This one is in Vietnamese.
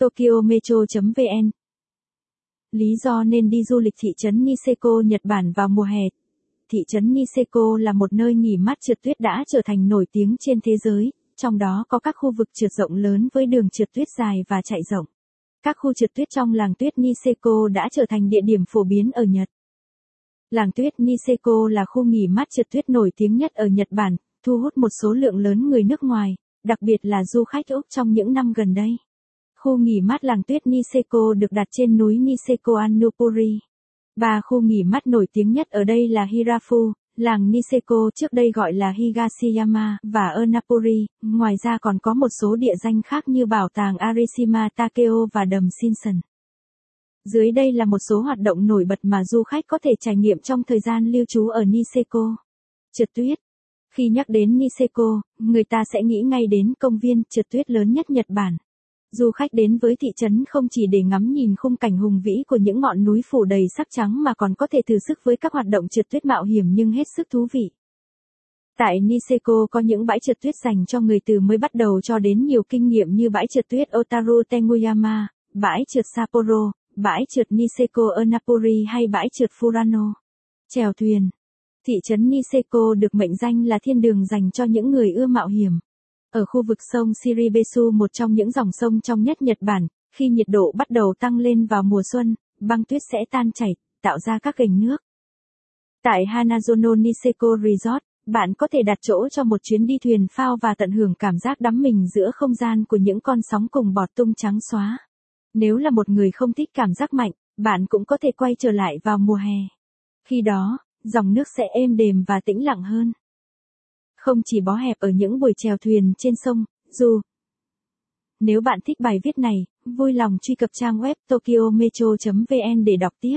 tokyometro.vn Lý do nên đi du lịch thị trấn Niseko, Nhật Bản vào mùa hè. Thị trấn Niseko là một nơi nghỉ mát trượt tuyết đã trở thành nổi tiếng trên thế giới, trong đó có các khu vực trượt rộng lớn với đường trượt tuyết dài và chạy rộng. Các khu trượt tuyết trong làng tuyết Niseko đã trở thành địa điểm phổ biến ở Nhật. Làng tuyết Niseko là khu nghỉ mát trượt tuyết nổi tiếng nhất ở Nhật Bản, thu hút một số lượng lớn người nước ngoài, đặc biệt là du khách Úc trong những năm gần đây. Khu nghỉ mát làng tuyết Niseko được đặt trên núi Niseko Annupuri. Ba khu nghỉ mát nổi tiếng nhất ở đây là Hirafu, làng Niseko trước đây gọi là Higashiyama và Annapuri. ngoài ra còn có một số địa danh khác như bảo tàng Arishima Takeo và đầm Shinson. Dưới đây là một số hoạt động nổi bật mà du khách có thể trải nghiệm trong thời gian lưu trú ở Niseko. Trượt tuyết. Khi nhắc đến Niseko, người ta sẽ nghĩ ngay đến công viên trượt tuyết lớn nhất Nhật Bản. Du khách đến với thị trấn không chỉ để ngắm nhìn khung cảnh hùng vĩ của những ngọn núi phủ đầy sắc trắng mà còn có thể thử sức với các hoạt động trượt tuyết mạo hiểm nhưng hết sức thú vị. Tại Niseko có những bãi trượt tuyết dành cho người từ mới bắt đầu cho đến nhiều kinh nghiệm như bãi trượt tuyết Otaru Tenguyama, bãi trượt Sapporo, bãi trượt Niseko Onapuri hay bãi trượt Furano. Chèo thuyền. Thị trấn Niseko được mệnh danh là thiên đường dành cho những người ưa mạo hiểm. Ở khu vực sông Shiribesu một trong những dòng sông trong nhất Nhật Bản, khi nhiệt độ bắt đầu tăng lên vào mùa xuân, băng tuyết sẽ tan chảy, tạo ra các gành nước. Tại Hanazono Niseko Resort, bạn có thể đặt chỗ cho một chuyến đi thuyền phao và tận hưởng cảm giác đắm mình giữa không gian của những con sóng cùng bọt tung trắng xóa. Nếu là một người không thích cảm giác mạnh, bạn cũng có thể quay trở lại vào mùa hè. Khi đó, dòng nước sẽ êm đềm và tĩnh lặng hơn. Không chỉ bó hẹp ở những buổi chèo thuyền trên sông, dù Nếu bạn thích bài viết này, vui lòng truy cập trang web tokyometro.vn để đọc tiếp.